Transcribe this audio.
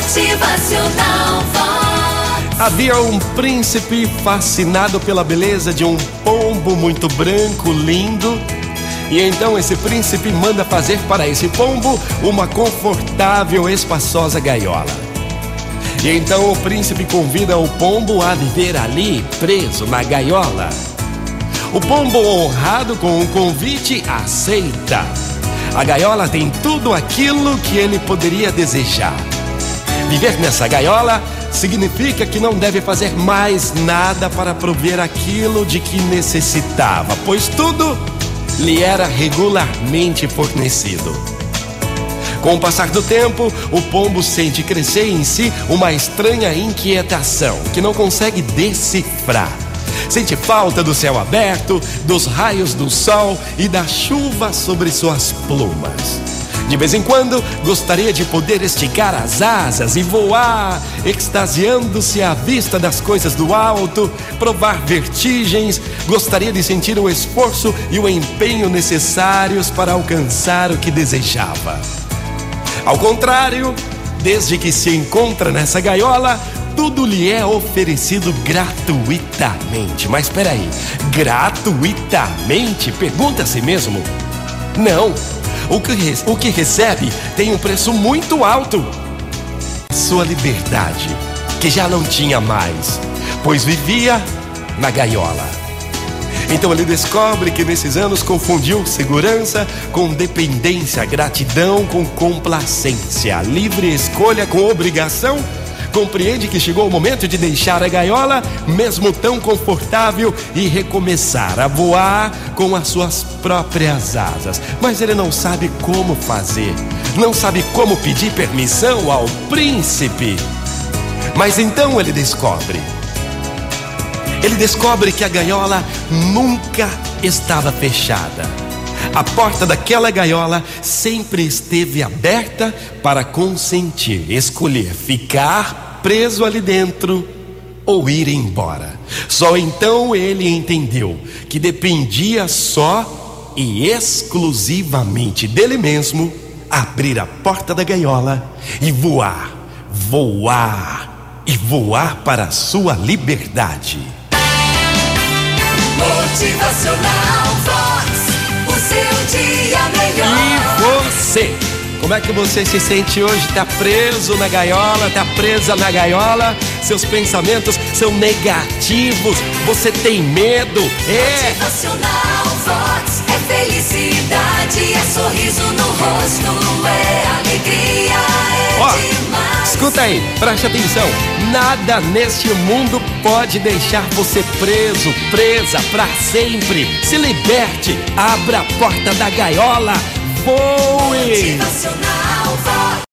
Motivacional Vox. Havia um príncipe fascinado pela beleza de um pombo muito branco, lindo. E então esse príncipe manda fazer para esse pombo uma confortável, espaçosa gaiola. E então o príncipe convida o pombo a viver ali, preso na gaiola. O pombo, honrado com o convite, aceita. A gaiola tem tudo aquilo que ele poderia desejar. Viver nessa gaiola significa que não deve fazer mais nada para prover aquilo de que necessitava, pois tudo lhe era regularmente fornecido. Com o passar do tempo, o pombo sente crescer em si uma estranha inquietação que não consegue decifrar. Sente falta do céu aberto, dos raios do sol e da chuva sobre suas plumas. De vez em quando, gostaria de poder esticar as asas e voar, extasiando-se à vista das coisas do alto, provar vertigens, gostaria de sentir o esforço e o empenho necessários para alcançar o que desejava. Ao contrário, desde que se encontra nessa gaiola, tudo lhe é oferecido gratuitamente. Mas espera aí, gratuitamente? Pergunta a si mesmo. Não, o que, o que recebe tem um preço muito alto. Sua liberdade, que já não tinha mais, pois vivia na gaiola. Então ele descobre que nesses anos confundiu segurança com dependência, gratidão com complacência, livre escolha com obrigação compreende que chegou o momento de deixar a gaiola, mesmo tão confortável, e recomeçar a voar com as suas próprias asas. Mas ele não sabe como fazer, não sabe como pedir permissão ao príncipe. Mas então ele descobre. Ele descobre que a gaiola nunca estava fechada. A porta daquela gaiola sempre esteve aberta para consentir, escolher ficar preso ali dentro ou ir embora. Só então ele entendeu que dependia só e exclusivamente dele mesmo abrir a porta da gaiola e voar, voar e voar para a sua liberdade. Motivacional você? Como é que você se sente hoje? Tá preso na gaiola? Tá presa na gaiola? Seus pensamentos são negativos? Você tem medo? É. Motivacional Vox. É felicidade, é sorriso no rosto, Escuta aí, preste atenção. Nada neste mundo pode deixar você preso, presa para sempre. Se liberte, abra a porta da gaiola, voe. Motivacional